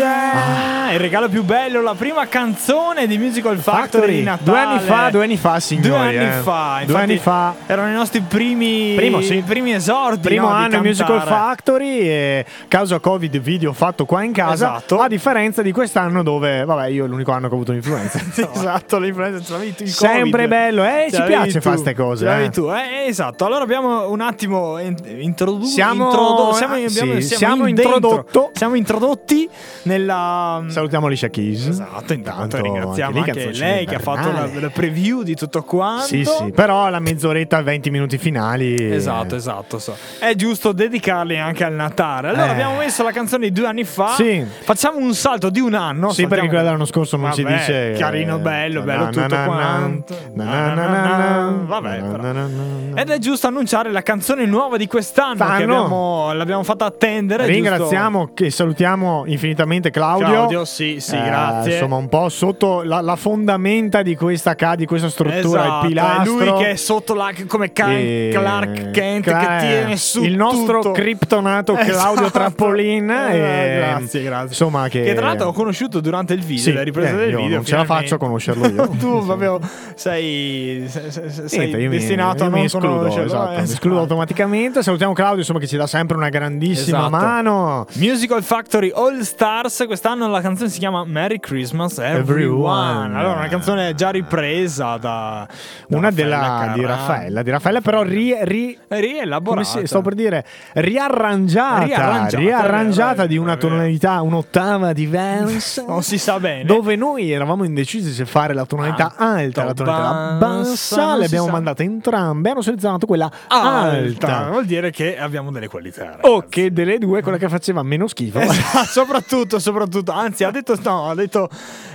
Bello che c'è. Ah, il regalo più bello, la prima canzone di Musical Factory, Natale. Due anni fa, due anni fa, signori. Due anni eh. fa, Due anni fa. Erano i nostri primi, Primo, sì. primi esordi. Primo no, di anno Musical. Factory e causa Covid video fatto qua in casa. Esatto. A differenza di quest'anno dove, vabbè, io è l'unico anno che ho avuto l'influenza. [laughs] esatto, l'influenza ce l'avevi tu. Sempre bello, eh, ci piace fare ste cose, ce eh. tu, eh, esatto. Allora abbiamo un attimo in- introdu- Siamo- introdo- siamo, abbiamo- sì, siamo siamo introdotto. siamo introdotti nella Salutiamo Alicia Keys. Esatto, intanto Tanto ringraziamo anche anche, lei che ha fatto la, la preview di tutto quanto. Sì, sì, però la mezz'oretta, 20 minuti finali. Esatto, esatto. so. È giusto dedicarli anche al Natale. Allora Eh. abbiamo messo la canzone di due anni fa. Sì. Facciamo un salto di un anno. Sì, saltiamo- perché quella dell'anno scorso non si Vabbè, dice. Carino, eh, bello, bello na, tutto na, quanto. na, Vabbè, però. Ed è giusto annunciare la canzone nuova di quest'anno che Quest'anno. abbiamo, l'abbiamo fatta attendere. giusto? Ringraziamo e salutiamo infinitamente Claudio. Claudio, sì, sì, Eh, grazie. Insomma, un po' sotto la, la fondamenta di questa, di questa struttura, Esatto, il pilastro. È lui che è sotto la, come Ca- E- Clark Kent Cla- che tiene su il nostro tutto. criptonato Claudio Esatto. Trappolin. Eh, e- grazie, grazie. Insomma, che, Che tra l'altro ho conosciuto durante il video, Sì, le riprese eh, del video. non ce la finalmente. faccio a conoscerlo io. [laughs] tu proprio sei, sei, sei- sei Niente, mi- destinato io a mi non escludo, conoscerlo. esatto, eh, mi escludo automaticamente. Salutiamo Claudio, insomma, che ci dà sempre una grandissima Esatto. mano. Musical Factory All Stars, quest'anno la canzone si chiama Merry Christmas Everyone. Everyone. Allora, una canzone già ripresa da, da Una della, di. Raffaella, di Raffaella, però ri, ri- rielaborata. si- sto per dire riarrangiata, Riarrangiata, riarrangiata è vero, di una vero. tonalità, un'ottava diversa. Non [laughs] si sa bene. Dove noi eravamo indecisi se fare la tonalità alta e la tonalità bassa, le abbiamo mandate entrambe. Hanno selezionato quella alta. Vuol dire che abbiamo delle qualità. O che delle due quella che faceva meno schifo. Esatto, [laughs] soprattutto, soprattutto. Anzi, ha detto no, ha detto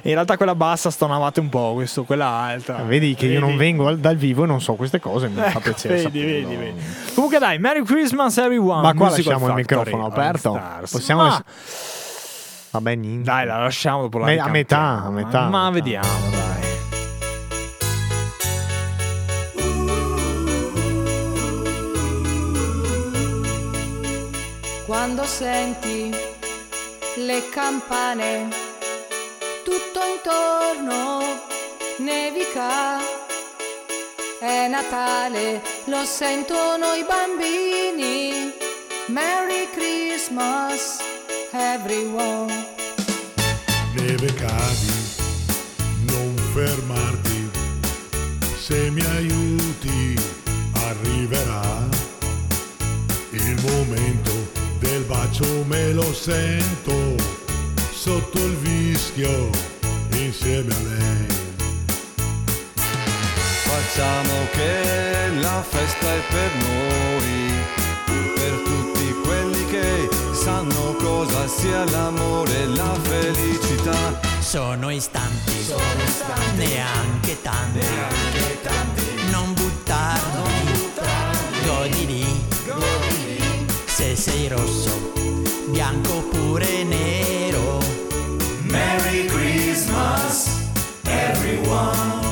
in realtà quella bassa stonavate un po', questo, quella alta. Vedi che io non Vedi? vengo al- dal vivo e non so queste cose, mi fa Ecco, piacere. vedi, vedi, vedi. Comunque dai, Merry Christmas everyone. Ma qua Musical lasciamo il microfono aperto. Possiamo Ma- Vabbè, niente. Dai, la lasciamo dopo la Me- a metà, a metà, Ma metà. vediamo, dai. Quando senti le campane, tutto intorno nevica. È Natale, lo sentono i bambini. Merry Christmas, everyone. Neve cadi, non fermarti, se mi aiuti arriverà il momento bacio me lo sento sotto il vischio insieme a lei. Facciamo che la festa è per noi, per tutti quelli che sanno cosa sia l'amore e la felicità. Sono istanti, neanche tanti, non buttarli, godili, se sei rosso, bianco oppure nero. Merry Christmas, everyone.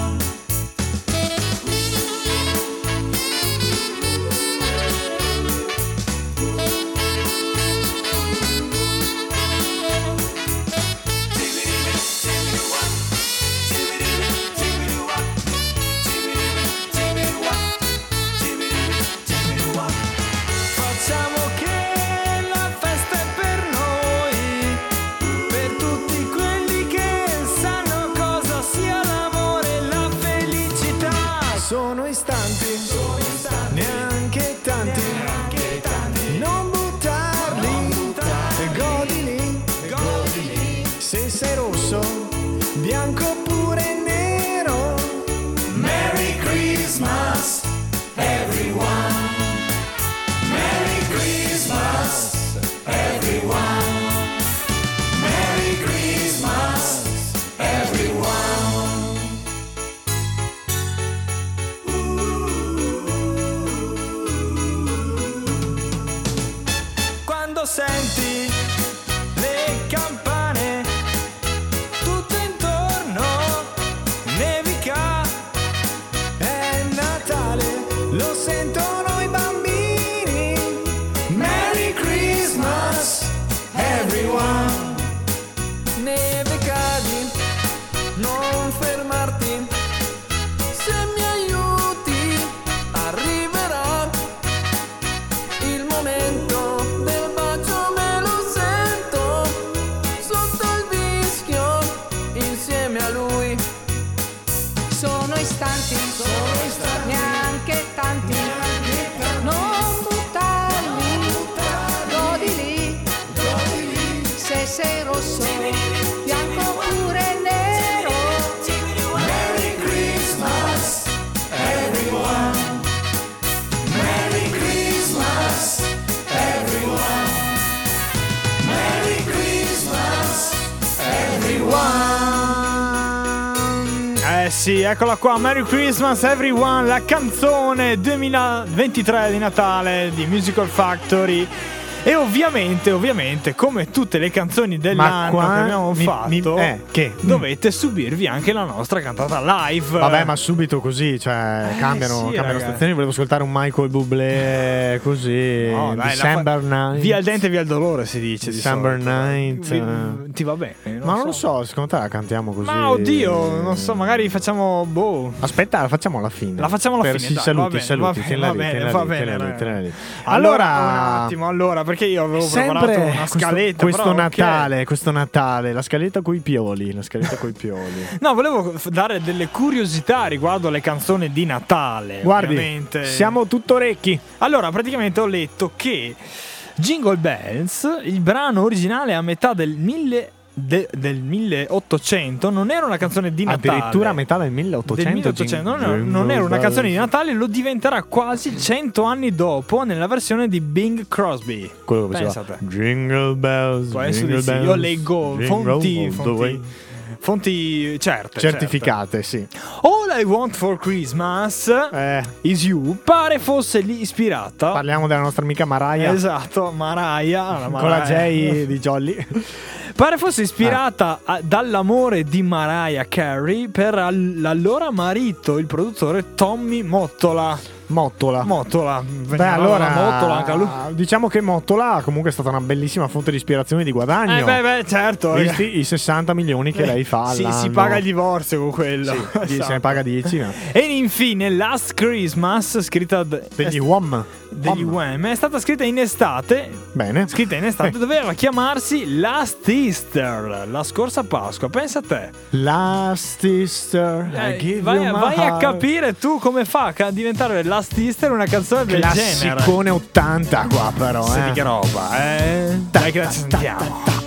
Eccola qua, Merry Christmas Everyone, la canzone 2023 di Natale di Musical Factory. E ovviamente, ovviamente, come tutte le canzoni dell'anno qua che abbiamo mi- fatto, mi- eh, che? dovete subirvi anche la nostra cantata live. Vabbè, ma subito così, cioè Eh, cambiano, sì, cambiano stazioni. Volevo ascoltare un Michael Bublé così. No, dai, December fa- Night. Via il dente, via il dolore si dice. di December. Night. Vi- eh. Ti va bene? Ma non lo so, secondo te la cantiamo così? Ma oddio, non so, magari facciamo. Boh. Aspetta, la facciamo alla fine. La facciamo alla Per- fine. sì, dai, saluti, saluti, va bene, va bene. Allora, un attimo, allora, perché io avevo preparato una questo, scaletta. questo però. Natale, questo Natale, la scaletta coi pioli, la scaletta coi pioli. [laughs] No, volevo dare delle curiosità riguardo alle canzoni di Natale. Guardi, ovviamente. siamo tutto orecchi. Allora, praticamente ho letto che Jingle Bells, il brano originale a metà del 1000 de- del 1800 non era una canzone di Natale. Addirittura a metà del 1800. del 1800 non, non era una canzone di Natale, lo diventerà quasi 100 anni dopo nella versione di Bing Crosby. Quello che faceva te. Jingle bells, jingle di sì. bells, Io leggo fonti, fonti, fonti certe. certificate, sì. certe. All I Want for Christmas is You pare fosse lì ispirata. Eh. Parliamo della nostra amica Mariah. Esatto, Mariah. la Con la. J di Jolly. [laughs] Pare fosse ispirata a- dall'amore di Mariah Carey per al- l'allora marito, il produttore Tommy Mottola. Mottola. Mottola. Beh, allora, Mottola anche a lui. diciamo che Mottola comunque è stata una bellissima fonte di ispirazione e di guadagno. Eh beh, beh, certo. Visti i 60 milioni che lei fa Sì, si paga il divorzio con quello. Sì, Esatto. se ne paga 10. ma- [laughs] E infine Last Christmas, scritta d- Degli Wham. degli Wham, è stata scritta in estate. Bene. Scritta in estate, doveva chiamarsi Last Easter, la scorsa Pasqua. Pensa a te. Last Easter, Eh, vai vai a capire tu come fa a diventare Last Easter una canzone del genere. Classicone 80 qua però, Senti eh. che roba, eh. Dai che la sentiamo.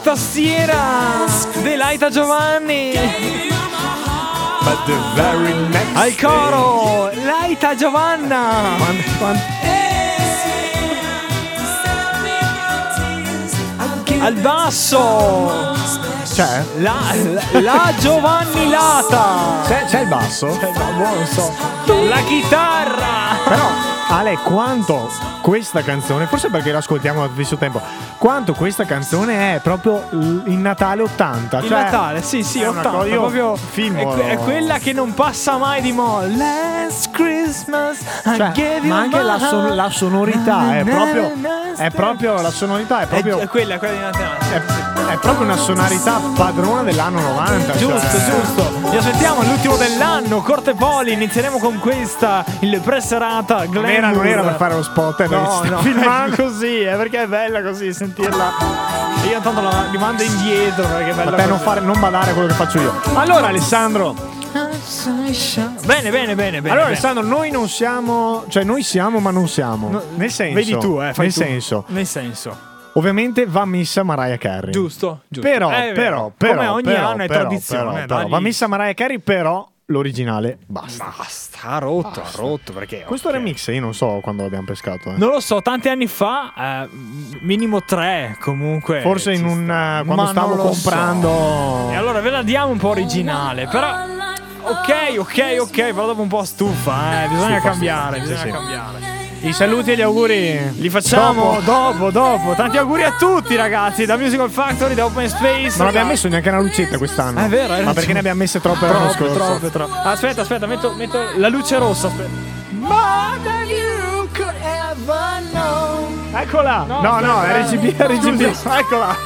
Tastiera! De Laita Giovanni! Al coro! Laita Giovanna! Al basso! C'è? La, la, la Giovanni Lata. C'è, c'è il basso? boh, non so. La chitarra. Però, Ale, quanto questa canzone, forse perché l'ascoltiamo allo stesso tempo, quanto questa canzone è proprio in Natale 80. Il cioè, Natale, sì, sì, è una 80. cosa- io proprio film, è, è quella che non passa mai di moda. Last Christmas Cioè, ma anche la, son- la sonorità è proprio, è proprio la sonorità è proprio è quella, è quella di Natale. è, è proprio una sonorità padrona dell'anno 90 Giusto, cioè- giusto. Vi aspettiamo all'ultimo dell'anno, Corte Poli. Inizieremo con questa, il pre-serata non era, non era per fare lo spot eh, No, no, [laughs] filmare [laughs] così, eh, perché è bella così sentirla. E io intanto la rimando indietro perché è bella. te non, fare, non badare a quello che faccio io allora Alessandro Bene, bene, bene, bene. allora. Alessandro noi non siamo cioè noi siamo ma non siamo No, nel senso Vedi tu, eh, fai nel tu. senso Nel senso. Ovviamente va messa Mariah Carey Giusto, giusto. Però, vero. però, però, Come ogni però, anno è però, tradizione. però, però, va messa Mariah Carey, però l'originale basta. Basta, ha rotto, ha rotto perché. Questo ok. remix io non so quando l'abbiamo pescato. eh. Non lo so, tanti anni fa, eh, minimo tre comunque. Forse in un sta. eh, quando Ma stavo comprando. so. E allora ve la diamo un po' originale, però. Ok, ok, ok, però dopo un po' stufa, eh. Bisogna Stufa, cambiare, stufa, bisogna sì, sì. cambiare. I saluti e gli auguri Li facciamo Dopo. dopo, dopo. Tanti auguri a tutti, ragazzi, da Musical Factory, da Open Space. Non abbiamo messo neanche una lucetta quest'anno. È vero, hai Ma perché ne abbiamo messe troppe l'anno scorso? troppe, troppe. Aspetta, aspetta, metto, metto la luce rossa. Aspetta. Eccola! No, no, No, RGB. RGB. Eccola!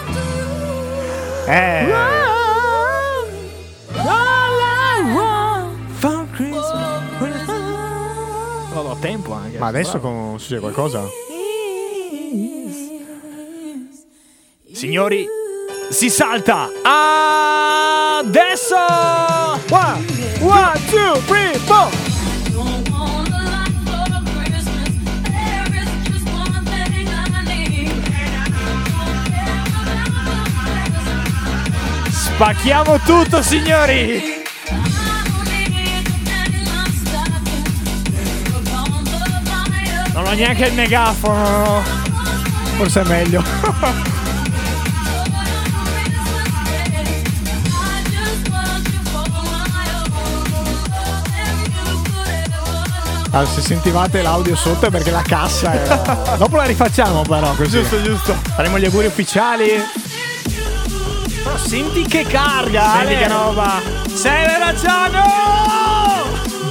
Eh. Vado a tempo anche. Ma adesso con... succede qualcosa? Signori, si salta adesso! One, one, two, three, four! Spacchiamo tutto, signori! Non ho neanche il megafono. Forse è meglio. Allora, se sentivate l'audio sotto è perché la cassa è... [laughs] Dopo la rifacciamo però così. Giusto, giusto. Faremo gli auguri ufficiali. Però senti che carga! Senti Ale. che roba. Sei Veracciano!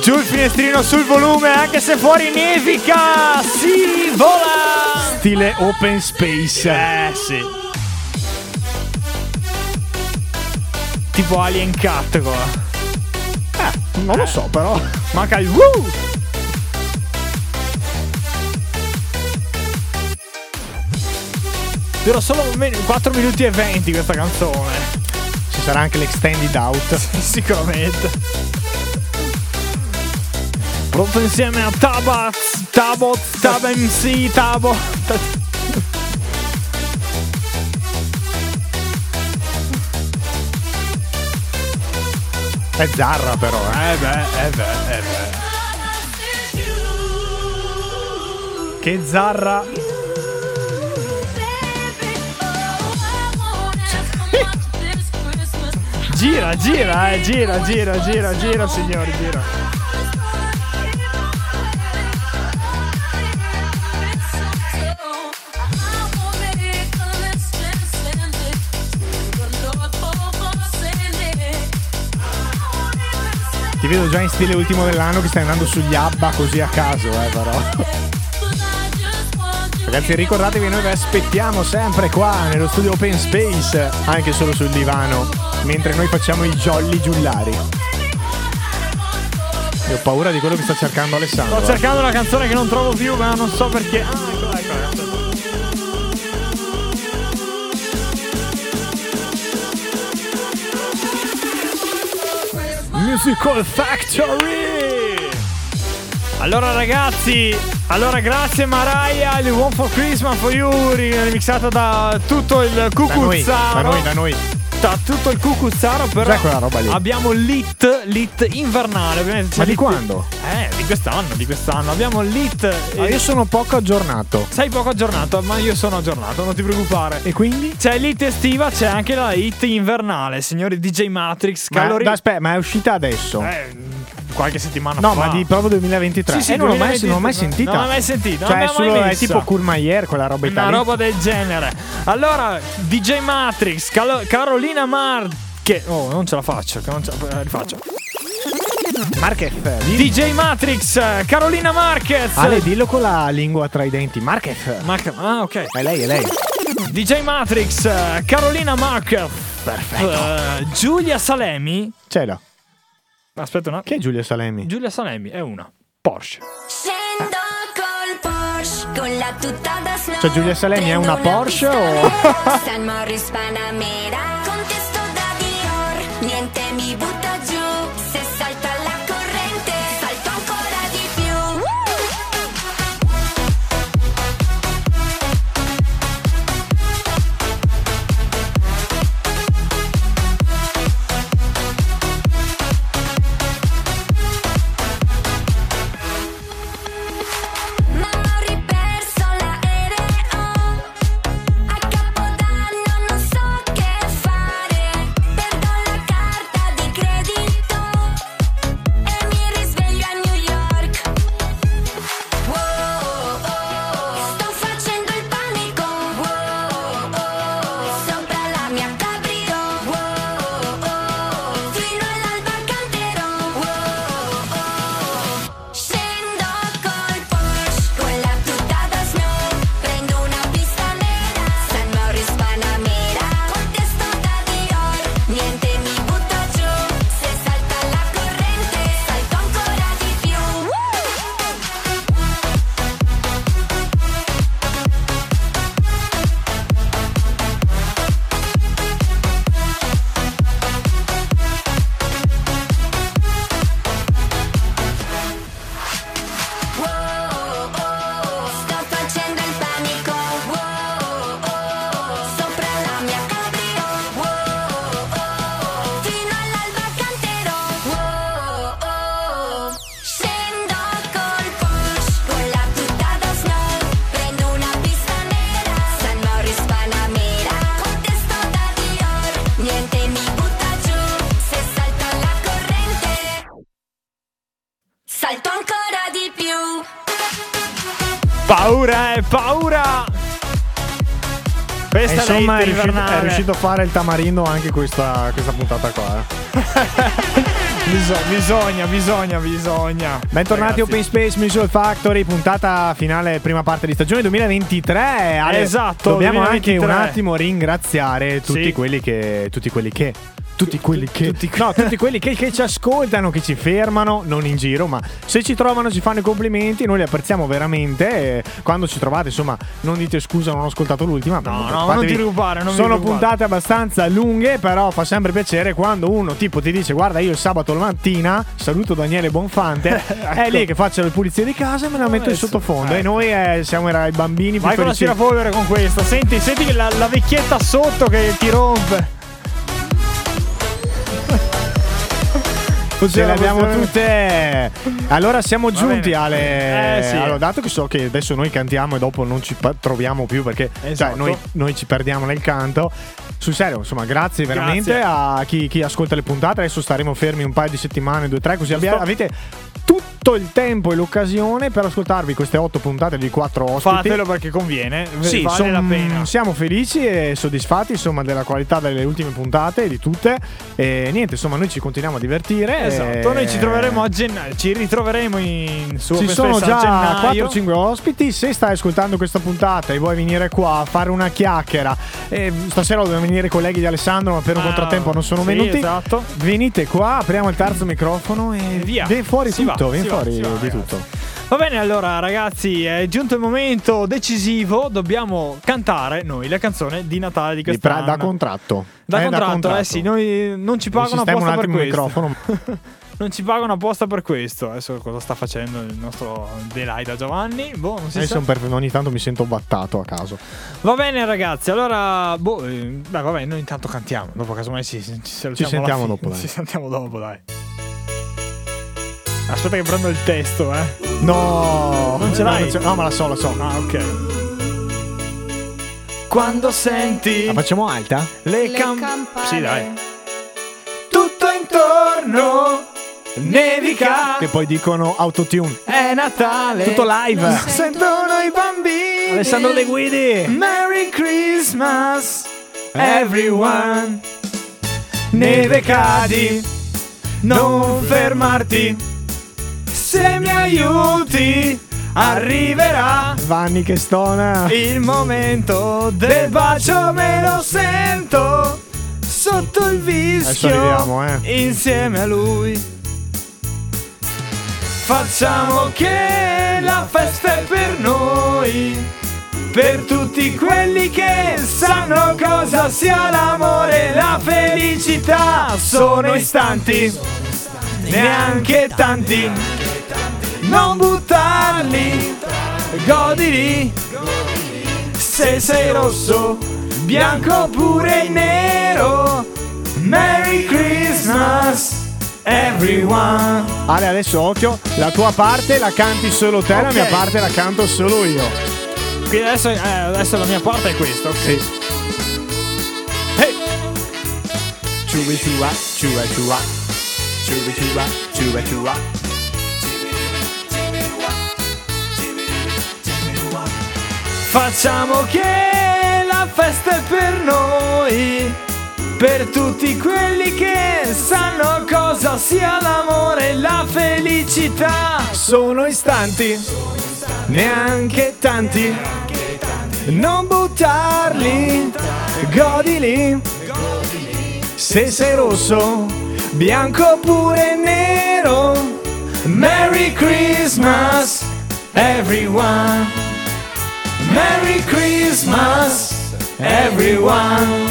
Giù il finestrino sul volume, anche se fuori nevica! Si vola! Stile open space. Eh sì. Tipo Alien Cat qua. Eh, non lo so però. Manca il woo! Dura solo 4 minuti e 20 questa canzone. Ci sarà anche l'extended out. [laughs] Sicuramente. Pronto insieme a Tabat, Tabot, Tab MC, Tabo. È Zarra però. Eh beh, eh beh, eh beh. Che Zarra. [laughs] Gira, gira, eh, gira, gira, gira, gira, signori, gira. Vedo già in stile ultimo dell'anno che stai andando sugli Abba così a caso, eh però. Ragazzi ricordatevi noi vi aspettiamo sempre qua nello studio Open Space, anche solo sul divano, mentre noi facciamo i jolly giullari. Io ho paura di quello che sta cercando Alessandro. Sto eh. cercando una canzone che non trovo più, ma non so perché. Ah, Musical Factory! Allora ragazzi, allora grazie Mariah, il One for Christmas for You, remixata da tutto il Da noi, cucuzzaro. da noi, da noi. Tutta, tutto il cucuzzaro, però Cos'è quella roba lì? abbiamo l'hit, l'hit invernale, ovviamente. Ma di quando? Eh, di quest'anno, di quest'anno. Abbiamo l'hit. Ah, io sono poco aggiornato. Sei poco aggiornato, ma io sono aggiornato, non ti preoccupare. E quindi? C'è l'hit estiva, c'è anche la hit invernale, signori DJ Matrix. Ma, Calori... aspetta, ma è uscita adesso? Eh, qualche settimana No, fa. ma di proprio 2023. Sì, sì, Eh, non l'ho mai, 2023, non l'ho mai sentita. Non l'ho mai sentita. Cioè, non è, l'abbiamo solo, mai è messa. tipo Courmayeur, quella roba Una italiana. roba del genere. Allora, DJ Matrix, Calo- Carolina Marche. Oh, non ce la faccio. che Non ce la eh, rifaccio. Marquez. DJ Matrix, eh, Carolina Marquez. Ale, dillo con la lingua tra i denti. Marquez. Marque- ah, ok. È lei, è lei. DJ Matrix, eh, Carolina Marquez. Perfetto. Eh, Giulia Salemi. Ce l'ho. Aspetta un attimo. Chi è Giulia Salemi? Giulia Salemi è una Porsche. Scendo col Porsche con la tuta da snow. Cioè, Giulia Salemi è una Porsche o- [laughs] San Morris Panamera. Questa insomma, è riuscito, è riuscito a fare il tamarindo anche questa, questa puntata qua. eh. [laughs] Biso- bisogna, bisogna, bisogna. Bentornati Ragazzi. Open Space Musical Factory, puntata finale, prima parte di stagione 2023. Ale, Esatto, Dobbiamo 2023. anche un attimo ringraziare tutti Sì. quelli che. Tutti quelli che. Tutti quelli che. no, tutti quelli che, che ci ascoltano, che ci fermano, non in giro, ma se ci trovano ci fanno i complimenti, noi li apprezziamo veramente. quando ci trovate, insomma, non dite scusa, non ho ascoltato l'ultima. No, no, non ti preoccupare, non Sono puntate abbastanza lunghe, però fa sempre piacere quando uno tipo ti dice guarda io il sabato mattina saluto Daniele Bonfante, [laughs] è lì che faccio le pulizie di casa e me la metto in sottofondo. E ecco. noi eh, siamo i bambini Vai con la aspirapolvere con questa. Senti, senti la, la vecchietta sotto che ti rompe. Ce le abbiamo tutte. Allora siamo Va giunti bene. alle. Eh, sì. Allora, dato che so che adesso noi cantiamo e dopo non ci pa- troviamo più perché cioè, Esatto. noi, noi ci perdiamo nel canto. Sul serio, insomma, grazie veramente Grazie. a chi, chi ascolta le puntate. Adesso staremo fermi un paio di settimane, due, tre, così abbia- avete tutto il tempo e l'occasione per ascoltarvi queste otto puntate di quattro ospiti. Fatelo perché conviene. Sì, vale son- la pena. siamo felici e soddisfatti insomma della qualità delle ultime puntate di tutte e niente insomma noi ci continuiamo a divertire Esatto, e- noi ci troveremo a gennaio. Ci ritroveremo in su ci sono già gennaio. 4-5 ospiti se stai ascoltando questa puntata e vuoi venire qua a fare una chiacchiera e stasera dobbiamo venire i colleghi di Alessandro ma per un Ah, contrattempo non sono sì, venuti esatto. venite qua apriamo il terzo microfono e Via. fuori Si tutto va, va, fuori va, di ragazzi. tutto Va bene, allora, ragazzi, è giunto il momento decisivo. Dobbiamo cantare noi la canzone di Natale di Di pra- quest'anno. da contratto Da Eh, contratto, eh sì, noi non ci pagano sistemo un apposta per questo. microfono [laughs] non ci pagano apposta per questo. Adesso cosa sta facendo il nostro Delay da Giovanni? Boh, non si Adesso sa. per- ogni tanto mi sento battato a caso. Va bene, ragazzi. Allora, boh, eh, beh, vabbè, noi intanto cantiamo. Dopo, casomai ci, ci salutiamo Ci sentiamo dopo, dai. Ci sentiamo dopo, dai. Aspetta, che prendo il testo, eh. No, Non ce no, l'hai? ce- no, ma la so, la so. Ah, ok. Quando senti La facciamo alta? le, Le cam- campane. Sì, dai. Tutto intorno nevica. Che poi dicono autotune. È Natale. Tutto live. Sentono i bambini. Alessandro De Guidi. Merry Christmas, everyone. Neve cadi, non fermarti. Se mi aiuti, arriverà Vanni che stona. il momento del bacio. Me lo sento sotto il vischio. arriviamo, eh. Insieme a lui. Facciamo che la festa è per noi, per tutti quelli che sanno cosa sia l'amore e la felicità. Sono istanti, neanche tanti, non buttarli, godili. Se sei rosso, bianco oppure nero, Merry Christmas, everyone. Ale, adesso occhio. La tua parte la canti solo te, la Ok. mia parte la canto solo io. Quindi adesso, eh, adesso la mia parte è questa, ok? Sì. Hey! Ciuba ciuba, ciuba ciuba. Ciuba ciuba, ciuba ciuba. Facciamo che la festa è per noi, per tutti quelli che sanno cosa sia l'amore e la felicità. Sono istanti, neanche tanti, non buttarli, godili. Se sei rosso, bianco oppure nero, Merry Christmas, everyone. Merry Christmas, everyone.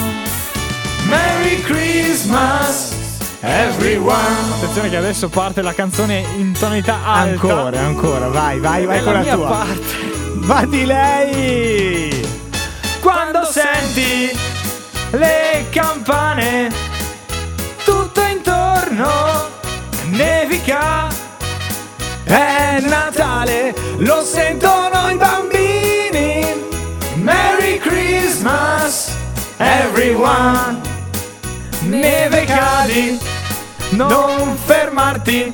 Merry Christmas, everyone. Attenzione che adesso parte la canzone in tonalità alta. Ancora, ancora, vai, vai, vai È con la tua. parte. Va di lei! Quando senti le campane, tutto intorno nevica. È Natale, lo sentono i bambini. Everyone. Neve cadi, non fermarti.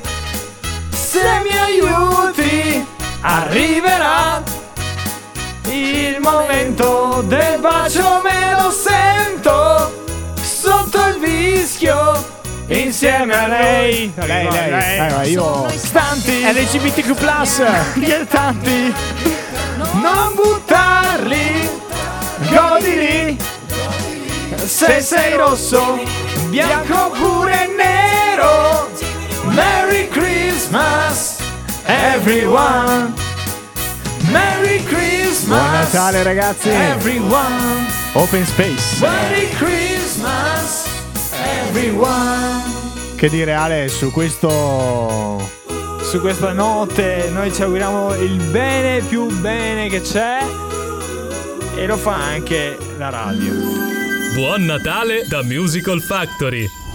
Se mi aiuti, arriverà il momento del bacio. Me lo sento sotto il vischio. Insieme a lei, Lei, lei, lei, ma io. stanti LGBTQ. tanti non buttarli godili se sei rosso bianco oppure nero Merry Christmas everyone Merry Christmas Buon Natale, ragazzi! everyone Open Space. Merry Christmas everyone Che dire, Ale, su questo. su questa notte noi ci auguriamo il bene più bene che c'è e lo fa anche la radio. Buon Natale da Musical Factory.